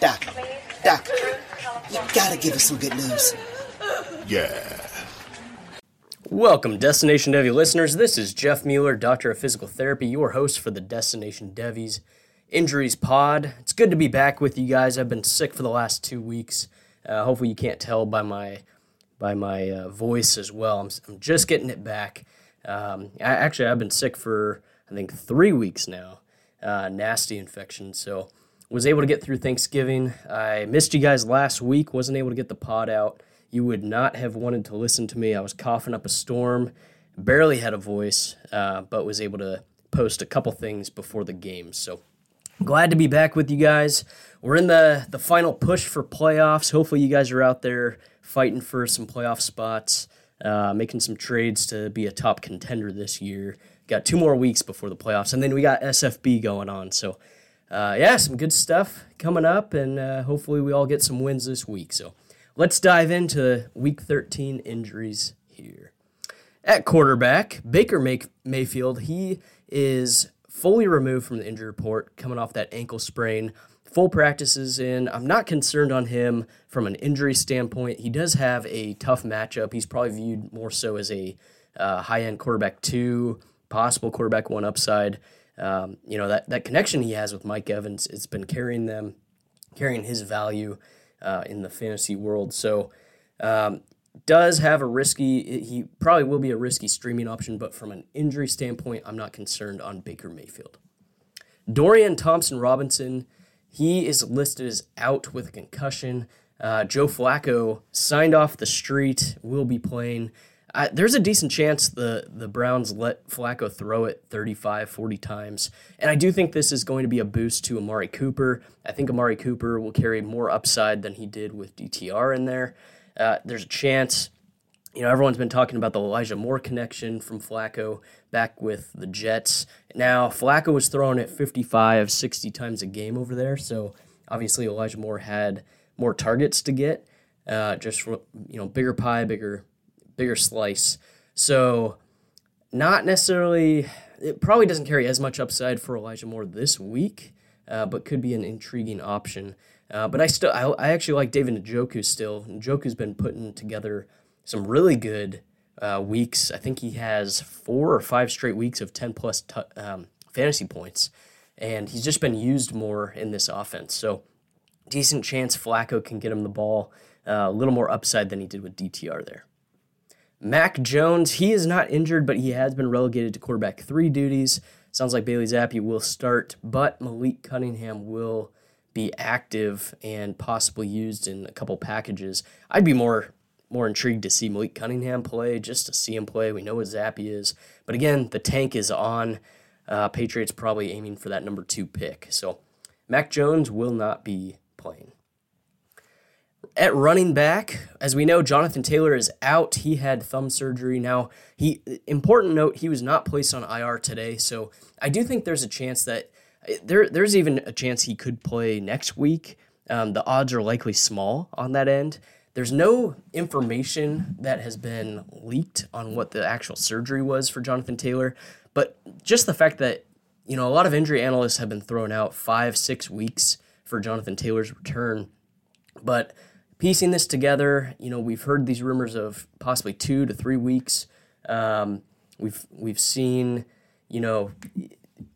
Doc, Doc, you gotta give us some good news. Yeah. Welcome, Destination Devy listeners. This is Jeff Mueller, Doctor of Physical Therapy, your host for the Destination Devy's Injuries Pod. It's good to be back with you guys. I've been sick for the last two weeks. Uh, hopefully, you can't tell by my by my uh, voice as well. I'm, I'm just getting it back. Um, I, actually, I've been sick for I think three weeks now. Uh, nasty infection. So was able to get through Thanksgiving. I missed you guys last week. Wasn't able to get the pod out. You would not have wanted to listen to me. I was coughing up a storm. Barely had a voice, uh, but was able to post a couple things before the game. So glad to be back with you guys. We're in the the final push for playoffs. Hopefully, you guys are out there fighting for some playoff spots, uh, making some trades to be a top contender this year. Got two more weeks before the playoffs, and then we got SFB going on. So uh, yeah, some good stuff coming up, and uh, hopefully we all get some wins this week. So let's dive into Week 13 injuries here. At quarterback, Baker May- Mayfield, he is fully removed from the injury report, coming off that ankle sprain. Full practices in. I'm not concerned on him from an injury standpoint. He does have a tough matchup. He's probably viewed more so as a uh, high end quarterback two, possible quarterback one upside um, you know that that connection he has with Mike Evans, it's been carrying them, carrying his value uh, in the fantasy world. So um, does have a risky. He probably will be a risky streaming option, but from an injury standpoint, I'm not concerned on Baker Mayfield. Dorian Thompson Robinson, he is listed as out with a concussion. Uh, Joe Flacco signed off the street, will be playing. I, there's a decent chance the the Browns let Flacco throw it 35, 40 times. And I do think this is going to be a boost to Amari Cooper. I think Amari Cooper will carry more upside than he did with DTR in there. Uh, there's a chance, you know, everyone's been talking about the Elijah Moore connection from Flacco back with the Jets. Now, Flacco was throwing it 55, 60 times a game over there. So obviously, Elijah Moore had more targets to get. Uh, just you know, bigger pie, bigger bigger slice. So, not necessarily, it probably doesn't carry as much upside for Elijah Moore this week, uh, but could be an intriguing option. Uh, but I still, I, I, actually like David Njoku still. Njoku's been putting together some really good uh, weeks. I think he has four or five straight weeks of 10 plus t- um, fantasy points, and he's just been used more in this offense. So, decent chance Flacco can get him the ball, uh, a little more upside than he did with DTR there. Mac Jones, he is not injured, but he has been relegated to quarterback three duties. Sounds like Bailey Zappe will start, but Malik Cunningham will be active and possibly used in a couple packages. I'd be more more intrigued to see Malik Cunningham play, just to see him play. We know what Zappe is, but again, the tank is on. Uh, Patriots probably aiming for that number two pick, so Mac Jones will not be playing. At running back, as we know, Jonathan Taylor is out. He had thumb surgery. Now, he important note, he was not placed on IR today, so I do think there's a chance that there there's even a chance he could play next week. Um, the odds are likely small on that end. There's no information that has been leaked on what the actual surgery was for Jonathan Taylor, but just the fact that you know a lot of injury analysts have been thrown out five six weeks for Jonathan Taylor's return, but piecing this together, you know, we've heard these rumors of possibly two to three weeks. Um, we've we've seen, you know,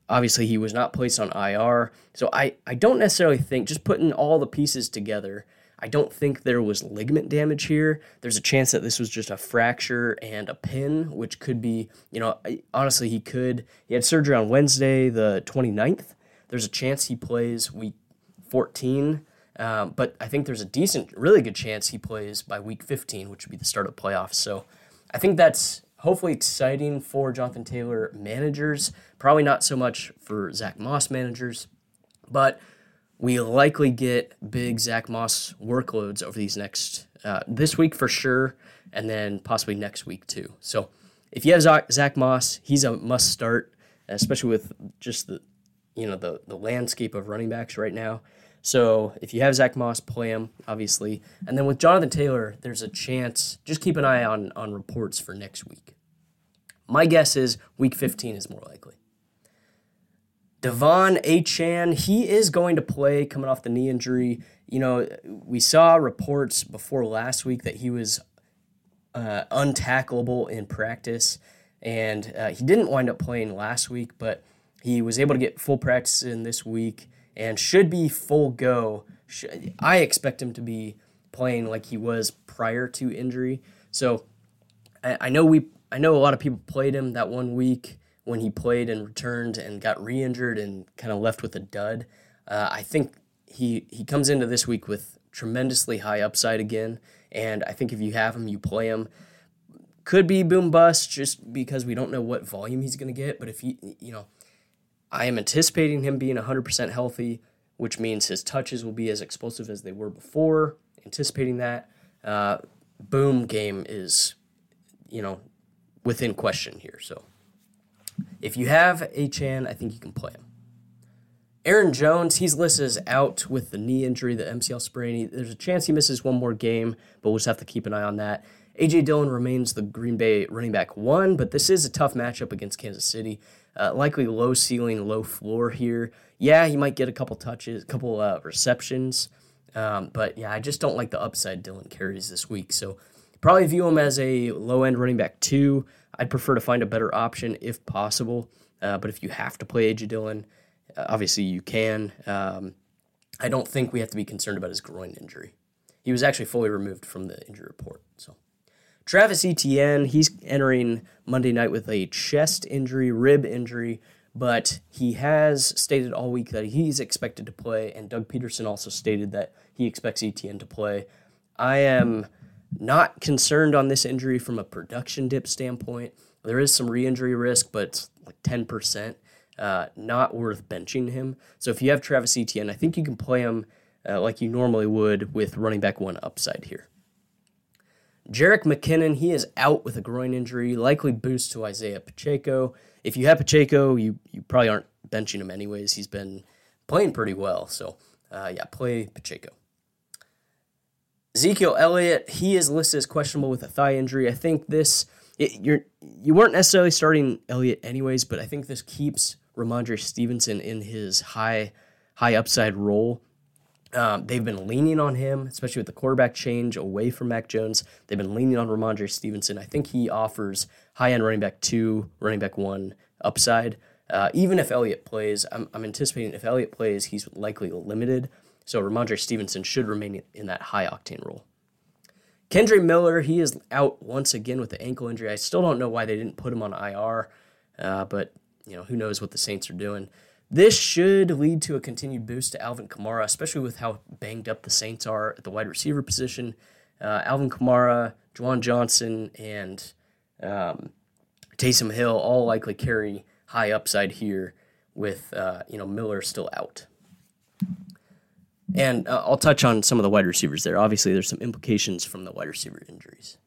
obviously, he was not placed on IR. So I, I don't necessarily think, just putting all the pieces together, I don't think there was ligament damage here. There's a chance that this was just a fracture and a pin, which could be, you know, honestly, he could. He had surgery on Wednesday, the 29th. There's a chance he plays week 14. Um, but I think there's a decent, really good chance he plays by week 15, which would be the start of playoffs. So I think that's hopefully exciting for Jonathan Taylor managers. Probably not so much for Zach Moss managers, but we likely get big Zach Moss workloads over these next uh, this week for sure, and then possibly next week too. So if you have Zach Moss, he's a must start, especially with just the you know the the landscape of running backs right now. So if you have Zach Moss, play him, obviously. And then with Jonathan Taylor, there's a chance. Just keep an eye on, on reports for next week. My guess is week 15 is more likely. De'Von Achane, he is going to play coming off the knee injury. You know, we saw reports before last week that he was uh, untackleable in practice, and uh, he didn't wind up playing last week, but he was able to get full practice in this week and should be full go. I expect him to be playing like he was prior to injury. So I, know we I know a lot of people played him that one week when he played and returned and got re-injured and kind of left with a dud. Uh, I think he he comes into this week with tremendously high upside again, and I think if you have him, you play him. Could be boom bust just because we don't know what volume he's going to get. But if he, you know, I am anticipating him being 100% healthy, which means his touches will be as explosive as they were before. Anticipating that. Uh, boom game is, you know, within question here. So if you have Achane, I think you can play him. Aaron Jones, he's listed as out with the knee injury, the MCL sprain. There's a chance he misses one more game, but we'll just have to keep an eye on that. AJ Dillon remains the Green Bay running back one, but this is a tough matchup against Kansas City. Uh, likely low ceiling, low floor here. Yeah, he might get a couple touches, a couple uh, receptions. Um, but yeah, I just don't like the upside Dillon carries this week. So probably view him as a low end running back two. I'd prefer to find a better option if possible. Uh, but if you have to play AJ Dillon, uh, obviously you can. Um, I don't think we have to be concerned about his groin injury. He was actually fully removed from the injury report. So Travis Etienne, he's entering Monday night with a chest injury, rib injury, but he has stated all week that he's expected to play, and Doug Pederson also stated that he expects Etienne to play. I am not concerned on this injury from a production dip standpoint. There is some re injury risk, but it's like 10%. Uh, not worth benching him. So if you have Travis Etienne, I think you can play him uh, like you normally would with running back one upside here. Jerick McKinnon, he is out with a groin injury, likely boost to Isaiah Pacheco. If you have Pacheco, you, you probably aren't benching him anyways. He's been playing pretty well. So, uh, yeah, play Pacheco. Ezekiel Elliott, he is listed as questionable with a thigh injury. I think this, it, you're, you weren't necessarily starting Elliott anyways, but I think this keeps Rhamondre Stevenson in his high, high upside role. Um, they've been leaning on him, especially with the quarterback change away from Mac Jones. They've been leaning on Rhamondre Stevenson. I think he offers high end running back two, running back one upside. Uh, even if Elliott plays, I'm, I'm anticipating if Elliott plays, he's likely limited. So Rhamondre Stevenson should remain in that high octane role. Kendre Miller, he is out once again with the ankle injury. I still don't know why they didn't put him on IR, uh, but you know who knows what the Saints are doing. This should lead to a continued boost to Alvin Kamara, especially with how banged up the Saints are at the wide receiver position. Uh, Alvin Kamara, Juwan Johnson, and um, Taysom Hill all likely carry high upside here, with uh, you know Miller still out. And uh, I'll touch on some of the wide receivers there. Obviously, there's some implications from the wide receiver injuries.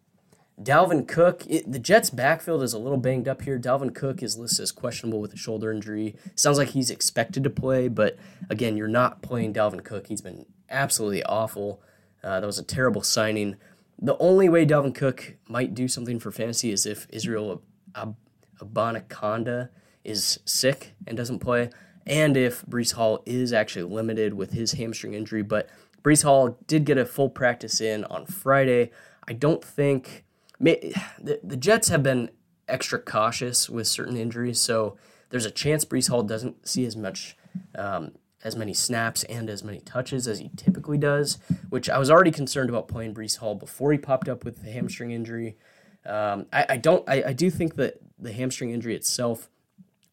Dalvin Cook, it, the Jets' backfield is a little banged up here. Dalvin Cook is listed as questionable with a shoulder injury. Sounds like he's expected to play, but again, you're not playing Dalvin Cook. He's been absolutely awful. Uh, that was a terrible signing. The only way Dalvin Cook might do something for fantasy is if Israel Ab- Abanikanda is sick and doesn't play, and if Breece Hall is actually limited with his hamstring injury. But Breece Hall did get a full practice in on Friday. I don't think the, the Jets have been extra cautious with certain injuries, so there's a chance Breece Hall doesn't see as much. Um, as many snaps and as many touches as he typically does, which I was already concerned about playing Breece Hall before he popped up with the hamstring injury. Um, I, I, don't. I, I do think that the hamstring injury itself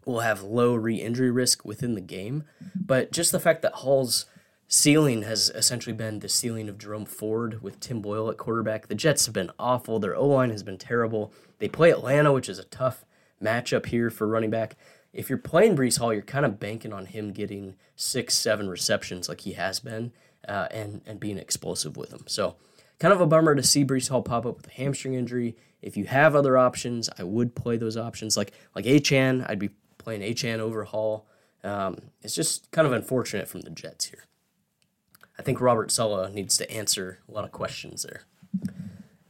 will have low re-injury risk within the game, but just the fact that Hall's ceiling has essentially been the ceiling of Jerome Ford with Tim Boyle at quarterback. The Jets have been awful. Their O line has been terrible. They play Atlanta, which is a tough matchup here for running back. If you're playing Breece Hall, you're kind of banking on him getting six, seven receptions like he has been, uh, and and being explosive with them. So, kind of a bummer to see Breece Hall pop up with a hamstring injury. If you have other options, I would play those options like like Achane. I'd be playing Achane over Hall. Um, it's just kind of unfortunate from the Jets here. I think Robert Saleh needs to answer a lot of questions there.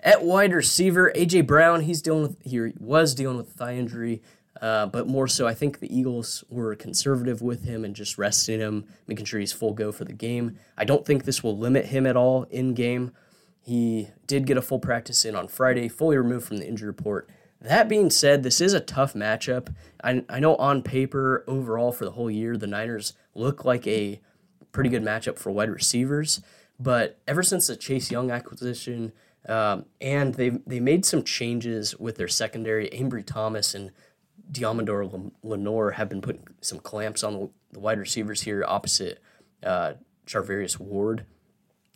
At wide receiver, AJ Brown, he's dealing with he was dealing with thigh injury, uh, but more so, I think the Eagles were conservative with him and just resting him, making sure he's full go for the game. I don't think this will limit him at all in game. He did get a full practice in on Friday, fully removed from the injury report. That being said, this is a tough matchup. I, I know on paper, overall for the whole year, the Niners look like a pretty good matchup for wide receivers. But ever since the Chase Young acquisition, um, and they they made some changes with their secondary. Ambry Thomas and Deommodore Lenoir have been putting some clamps on the, the wide receivers here opposite uh, Charvarius Ward.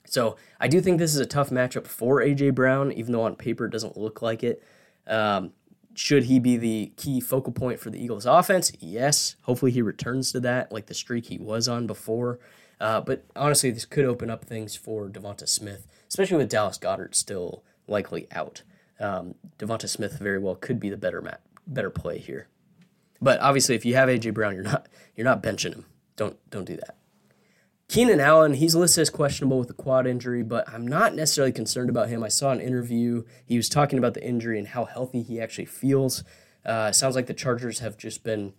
So I do think this is a tough matchup for AJ Brown, even though on paper it doesn't look like it. Um, should he be the key focal point for the Eagles' offense? Yes. Hopefully he returns to that, like the streak he was on before. Uh, but honestly, this could open up things for Devonta Smith, especially with Dallas Goedert still likely out. Um, Devonta Smith very well could be the better mat, better play here. But obviously, if you have AJ Brown, you're not you're not benching him. Don't don't do that. Keenan Allen, he's listed as questionable with a quad injury, but I'm not necessarily concerned about him. I saw an interview. He was talking about the injury and how healthy he actually feels. Uh, sounds like the Chargers have just been.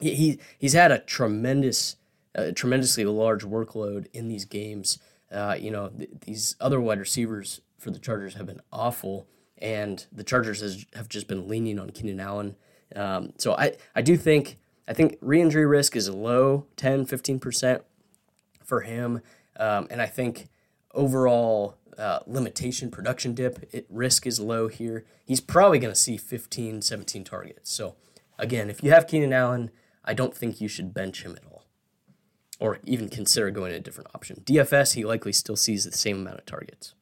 He, he he's had a tremendous a tremendously large workload in these games. Uh, you know, th- these other wide receivers for the Chargers have been awful, and the Chargers has, have just been leaning on Keenan Allen. Um, so I, I do think I think re-injury risk is low, 10, 15% for him. Um, and I think overall uh, limitation production dip it, risk is low here. He's probably going to see 15, 17 targets. So again, if you have Keenan Allen, I don't think you should bench him at all or even consider going a different option. DFS, he likely still sees the same amount of targets.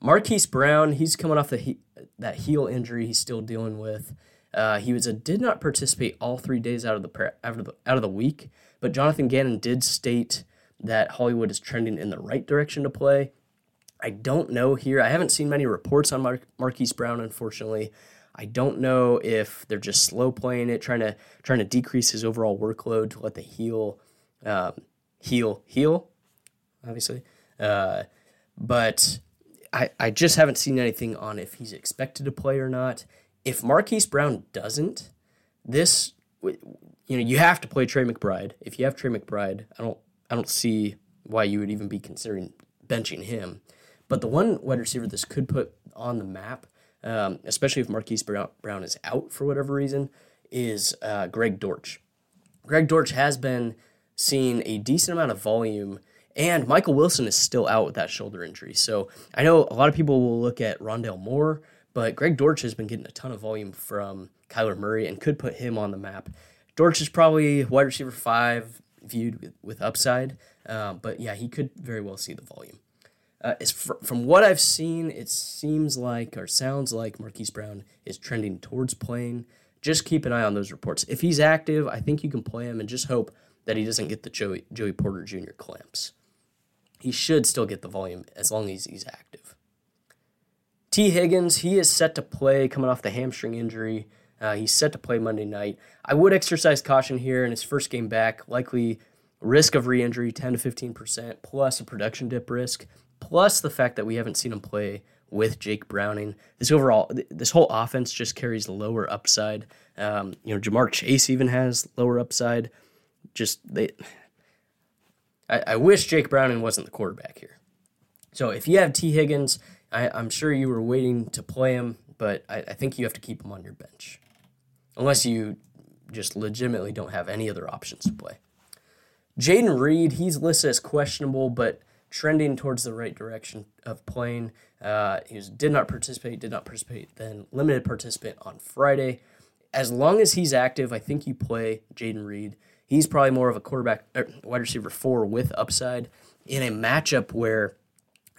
Marquise Brown, he's coming off the he- that heel injury he's still dealing with. Uh, he was a did not participate all three days out of the out of the out of the week, but Jonathan Gannon did state that Hollywood is trending in the right direction to play. I don't know here. I haven't seen many reports on Mar- Marquise Brown, unfortunately. I don't know if they're just slow playing it, trying to trying to decrease his overall workload to let the heel um, heal heal, obviously. Uh, but I, I just haven't seen anything on if he's expected to play or not. If Marquise Brown doesn't, this you know you have to play Trey McBride. If you have Trey McBride, I don't I don't see why you would even be considering benching him. But the one wide receiver this could put on the map, um, especially if Marquise Brown, Brown is out for whatever reason, is uh, Greg Dortch. Greg Dortch has been seeing a decent amount of volume. And Michael Wilson is still out with that shoulder injury. So I know a lot of people will look at Rondale Moore, but Greg Dortch has been getting a ton of volume from Kyler Murray and could put him on the map. Dortch is probably wide receiver five viewed with, with upside, uh, but yeah, he could very well see the volume. Uh, fr- from what I've seen, it seems like or sounds like Marquise Brown is trending towards playing. Just keep an eye on those reports. If he's active, I think you can play him and just hope that he doesn't get the Joey, Joey Porter Jr. clamps. He should still get the volume as long as he's active. Tee Higgins, he is set to play coming off the hamstring injury. Uh, he's set to play Monday night. I would exercise caution here in his first game back. Likely risk of re injury 10 to 15%, plus a production dip risk, plus the fact that we haven't seen him play with Jake Browning. This overall, this whole offense just carries lower upside. Um, you know, Ja'Marr Chase even has lower upside just they. I, I wish Jake Browning wasn't the quarterback here. So if you have Tee Higgins, I, am sure you were waiting to play him, but I, I, think you have to keep him on your bench, unless you just legitimately don't have any other options to play. Jayden Reed, he's listed as questionable, but trending towards the right direction of playing. Uh, he was, did not participate, did not participate, then limited participant on Friday. As long as he's active, I think you play Jayden Reed. He's probably more of a quarterback, er, wide receiver four with upside in a matchup where,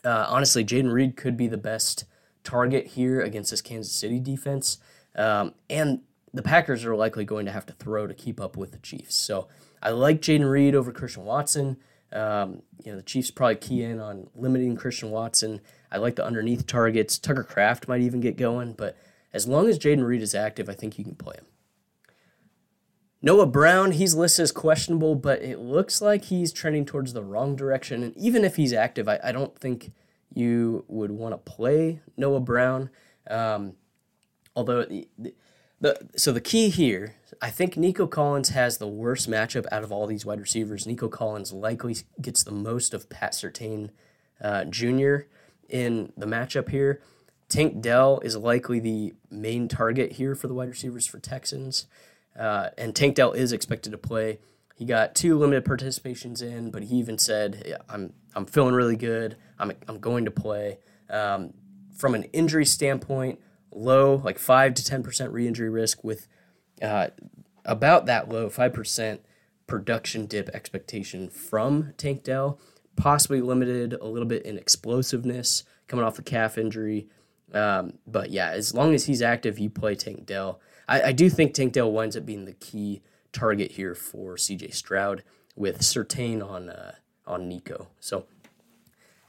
uh, honestly, Jayden Reed could be the best target here against this Kansas City defense. Um, and the Packers are likely going to have to throw to keep up with the Chiefs. So I like Jayden Reed over Christian Watson. Um, you know, the Chiefs probably key in on limiting Christian Watson. I like the underneath targets. Tucker Kraft might even get going, but as long as Jayden Reed is active, I think you can play him. Noah Brown, he's listed as questionable, but it looks like he's trending towards the wrong direction. And even if he's active, I, I don't think you would want to play Noah Brown. Um, although the, the so the key here I think Nico Collins has the worst matchup out of all these wide receivers. Nico Collins likely gets the most of Pat Surtain uh, Jr. in the matchup here. Tank Dell is likely the main target here for the wide receivers for Texans. Uh, and Tank Dell is expected to play. He got two limited participations in, but he even said, yeah, "I'm I'm feeling really good. I'm I'm going to play." Um, from an injury standpoint, low, like five to ten percent re-injury risk with uh, about that low, 5% production dip expectation from Tank Dell, possibly limited a little bit in explosiveness coming off a calf injury. Um, but yeah, as long as he's active, you play Tank Dell. I, I do think Tank Dell winds up being the key target here for CJ Stroud with Surtain on uh, on Nico. So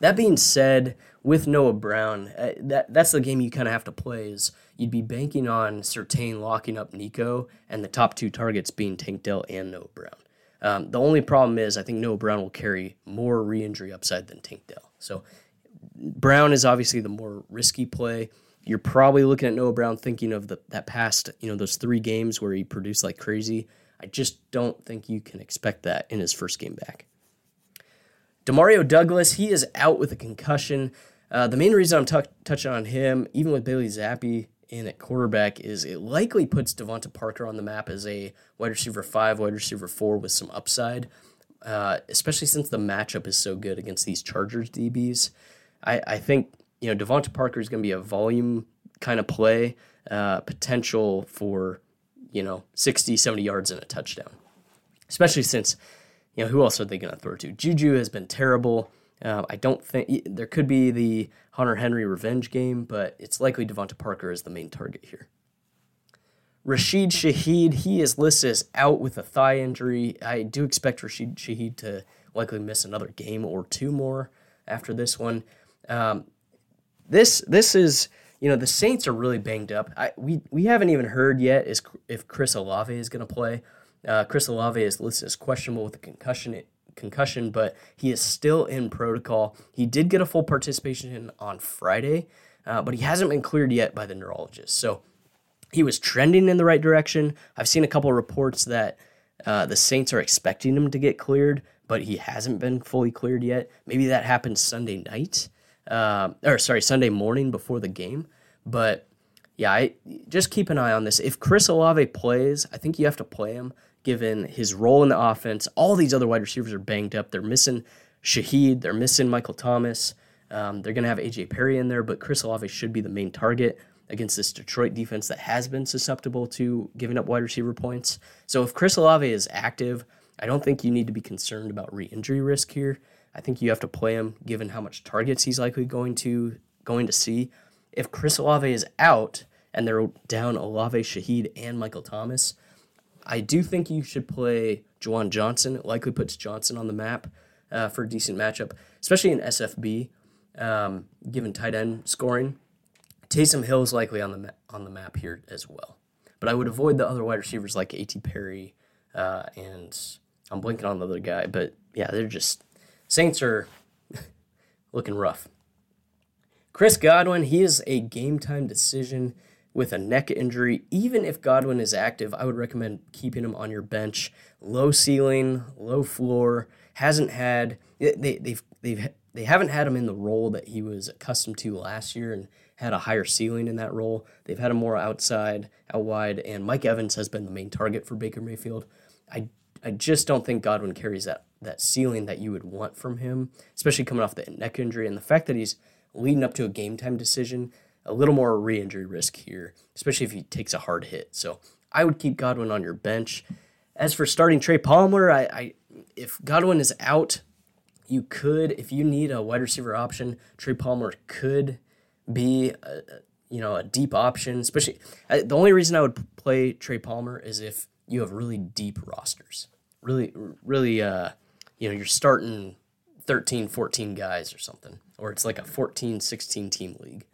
that being said, with Noah Brown, uh, that that's the game you kind of have to play. Is you'd be banking on Surtain locking up Nico and the top two targets being Tank Dell and Noah Brown. Um, the only problem is I think Noah Brown will carry more re-injury upside than Tank Dell. So Brown is obviously the more risky play. You're probably looking at Noah Brown thinking of the that past, you know, those three games where he produced like crazy. I just don't think you can expect that in his first game back. Demario Douglas, he is out with a concussion. Uh, the main reason I'm t- touching on him, even with Bailey Zappe in at quarterback, is it likely puts DeVante Parker on the map as a wide receiver five, wide receiver four with some upside, uh, especially since the matchup is so good against these Chargers DBs. I, I think you know DeVante Parker is going to be a volume kind of play, uh, potential for you know 60, 70 yards and a touchdown, especially since you know, who else are they going to throw to? Juju has been terrible. Uh, I don't think there could be the Hunter Henry revenge game, but it's likely DeVante Parker is the main target here. Rashid Shaheed, he is listed as out with a thigh injury. I do expect Rashid Shaheed to likely miss another game or two more after this one. Um, this this is you know the Saints are really banged up. I, we we haven't even heard yet is if Chris Olave is going to play. Uh, Chris Olave is listed as questionable with a concussion, concussion, but he is still in protocol. He did get a full participation on Friday, uh, but he hasn't been cleared yet by the neurologist. So he was trending in the right direction. I've seen a couple reports that uh, the Saints are expecting him to get cleared, but he hasn't been fully cleared yet. Maybe that happens Sunday night, uh, or sorry, Sunday morning before the game. But yeah, I, just keep an eye on this. If Chris Olave plays, I think you have to play him given his role in the offense. All these other wide receivers are banged up. They're missing Shaheed. They're missing Michael Thomas. Um, they're going to have A.T. Perry in there, but Chris Olave should be the main target against this Detroit defense that has been susceptible to giving up wide receiver points. So if Chris Olave is active, I don't think you need to be concerned about re-injury risk here. I think you have to play him given how much targets he's likely going to going to see. If Chris Olave is out and they're down Olave, Shaheed, and Michael Thomas, I do think you should play Juwan Johnson. It likely puts Johnson on the map uh, for a decent matchup, especially in SFB, um, given tight end scoring. Taysom Hill is likely on the ma- on the map here as well, but I would avoid the other wide receivers like A.T. Perry uh, and I'm blinking on the other guy, but yeah, they're just Saints are looking rough. Chris Godwin, he is a game time decision with a neck injury. Even if Godwin is active, I would recommend keeping him on your bench. Low ceiling, low floor, hasn't had they they've they've they haven't had him in the role that he was accustomed to last year and had a higher ceiling in that role. They've had him more outside, out wide, and Mike Evans has been the main target for Baker Mayfield. I I just don't think Godwin carries that that ceiling that you would want from him, especially coming off the neck injury and the fact that he's leading up to a game time decision. A little more re-injury risk here, especially if he takes a hard hit. So I would keep Godwin on your bench. As for starting Trey Palmer, I, I if Godwin is out, you could, if you need a wide receiver option, Trey Palmer could be, a, you know, a deep option. Especially the only reason I would play Trey Palmer is if you have really deep rosters, really, really, uh, you know, you're starting 13, 14 guys or something, or it's like a 14, 16 team league.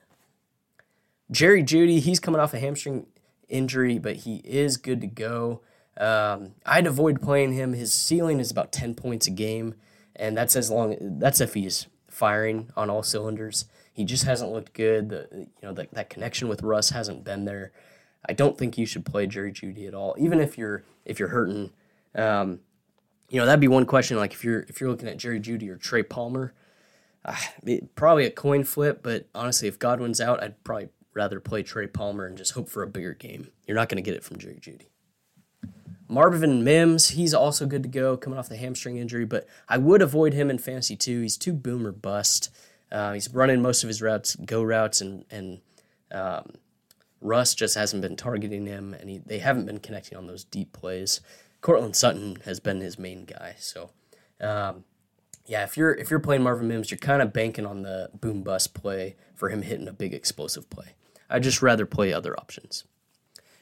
Jerry Jeudy, he's coming off a hamstring injury, but he is good to go. Um, I'd avoid playing him. His ceiling is about 10 points a game, and that's as long that's if he's firing on all cylinders. He just hasn't looked good. The you know the, that connection with Russ hasn't been there. I don't think you should play Jerry Jeudy at all, even if you're if you're hurting. Um, you know that'd be one question. Like if you're if you're looking at Jerry Jeudy or Trey Palmer, uh, probably a coin flip. But honestly, if Godwin's out, I'd probably rather play Trey Palmer and just hope for a bigger game. You're not going to get it from Jerry Jeudy. Marvin Mims, he's also good to go, coming off the hamstring injury, but I would avoid him in fantasy too. He's too boomer bust. Uh, he's running most of his routes, go routes, and and um, Russ just hasn't been targeting him, and he, they haven't been connecting on those deep plays. Courtland Sutton has been his main guy, so um, yeah, if you're if you're playing Marvin Mims, you're kind of banking on the boom bust play for him hitting a big explosive play. I'd just rather play other options.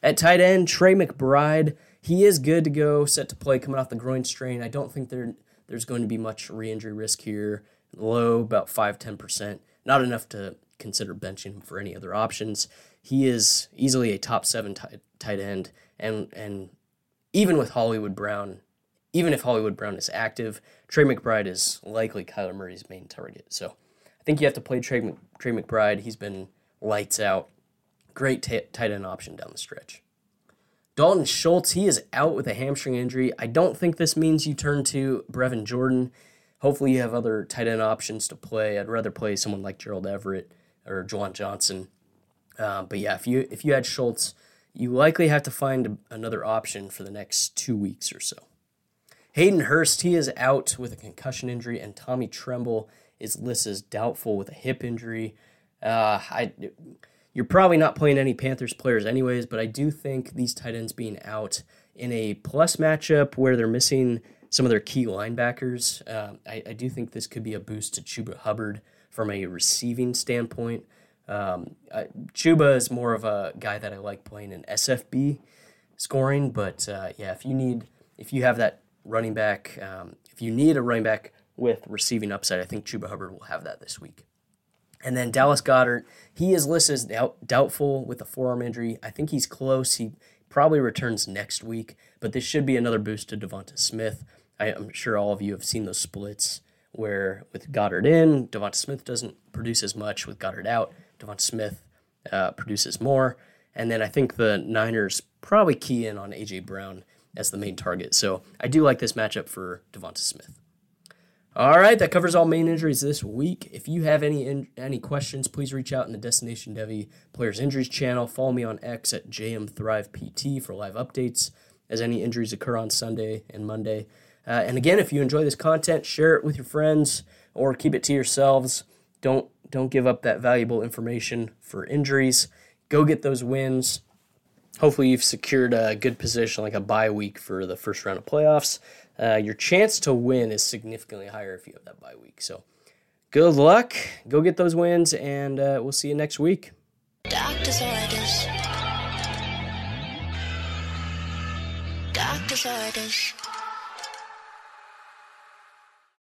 At tight end, Trey McBride, he is good to go, set to play coming off the groin strain. I don't think there there's going to be much re-injury risk here. Low, about 5 10%. Not enough to consider benching him for any other options. He is easily a top seven tight, tight end, and and even with Hollywood Brown, even if Hollywood Brown is active, Trey McBride is likely Kyler Murray's main target. So I think you have to play Trey, Trey McBride. He's been lights out. Great t- tight end option down the stretch. Dalton Schultz, he is out with a hamstring injury. I don't think this means you turn to Brevin Jordan. Hopefully, you have other tight end options to play. I'd rather play someone like Gerald Everett or Juwan Johnson. Uh, but yeah, if you if you had Schultz, you likely have to find another option for the next two weeks or so. Hayden Hurst, he is out with a concussion injury, and Tommy Tremble is listed as doubtful with a hip injury. Uh, I you're probably not playing any Panthers players anyways, but I do think these tight ends being out in a plus matchup where they're missing some of their key linebackers, uh, I, I, do think this could be a boost to Chuba Hubbard from a receiving standpoint. Um, uh, Chuba is more of a guy that I like playing in SFB scoring, but uh, yeah, if you need, if you have that running back, um, if you need a running back with receiving upside, I think Chuba Hubbard will have that this week. And then Dallas Goedert, he is listed as doubt, doubtful with a forearm injury. I think he's close. He probably returns next week, but this should be another boost to Devonta Smith. I, am sure all of you have seen those splits where with Goedert in, Devonta Smith doesn't produce as much. With Goedert out, Devonta Smith uh, produces more. And then I think the Niners probably key in on AJ Brown as the main target. So I do like this matchup for Devonta Smith. All right, that covers all main injuries this week. If you have any in, any questions, please reach out in the Destination Devy Players Injuries channel. Follow me on X at JMThrivePT for live updates as any injuries occur on Sunday and Monday. Uh, and again, if you enjoy this content, share it with your friends or keep it to yourselves. Don't don't give up that valuable information for injuries. Go get those wins. Hopefully, you've secured a good position, like a bye week for the first round of playoffs uh, your chance to win is significantly higher if you have that bye week. So good luck. Go get those wins, and uh, we'll see you next week. Doctor's orders. Doctor's orders.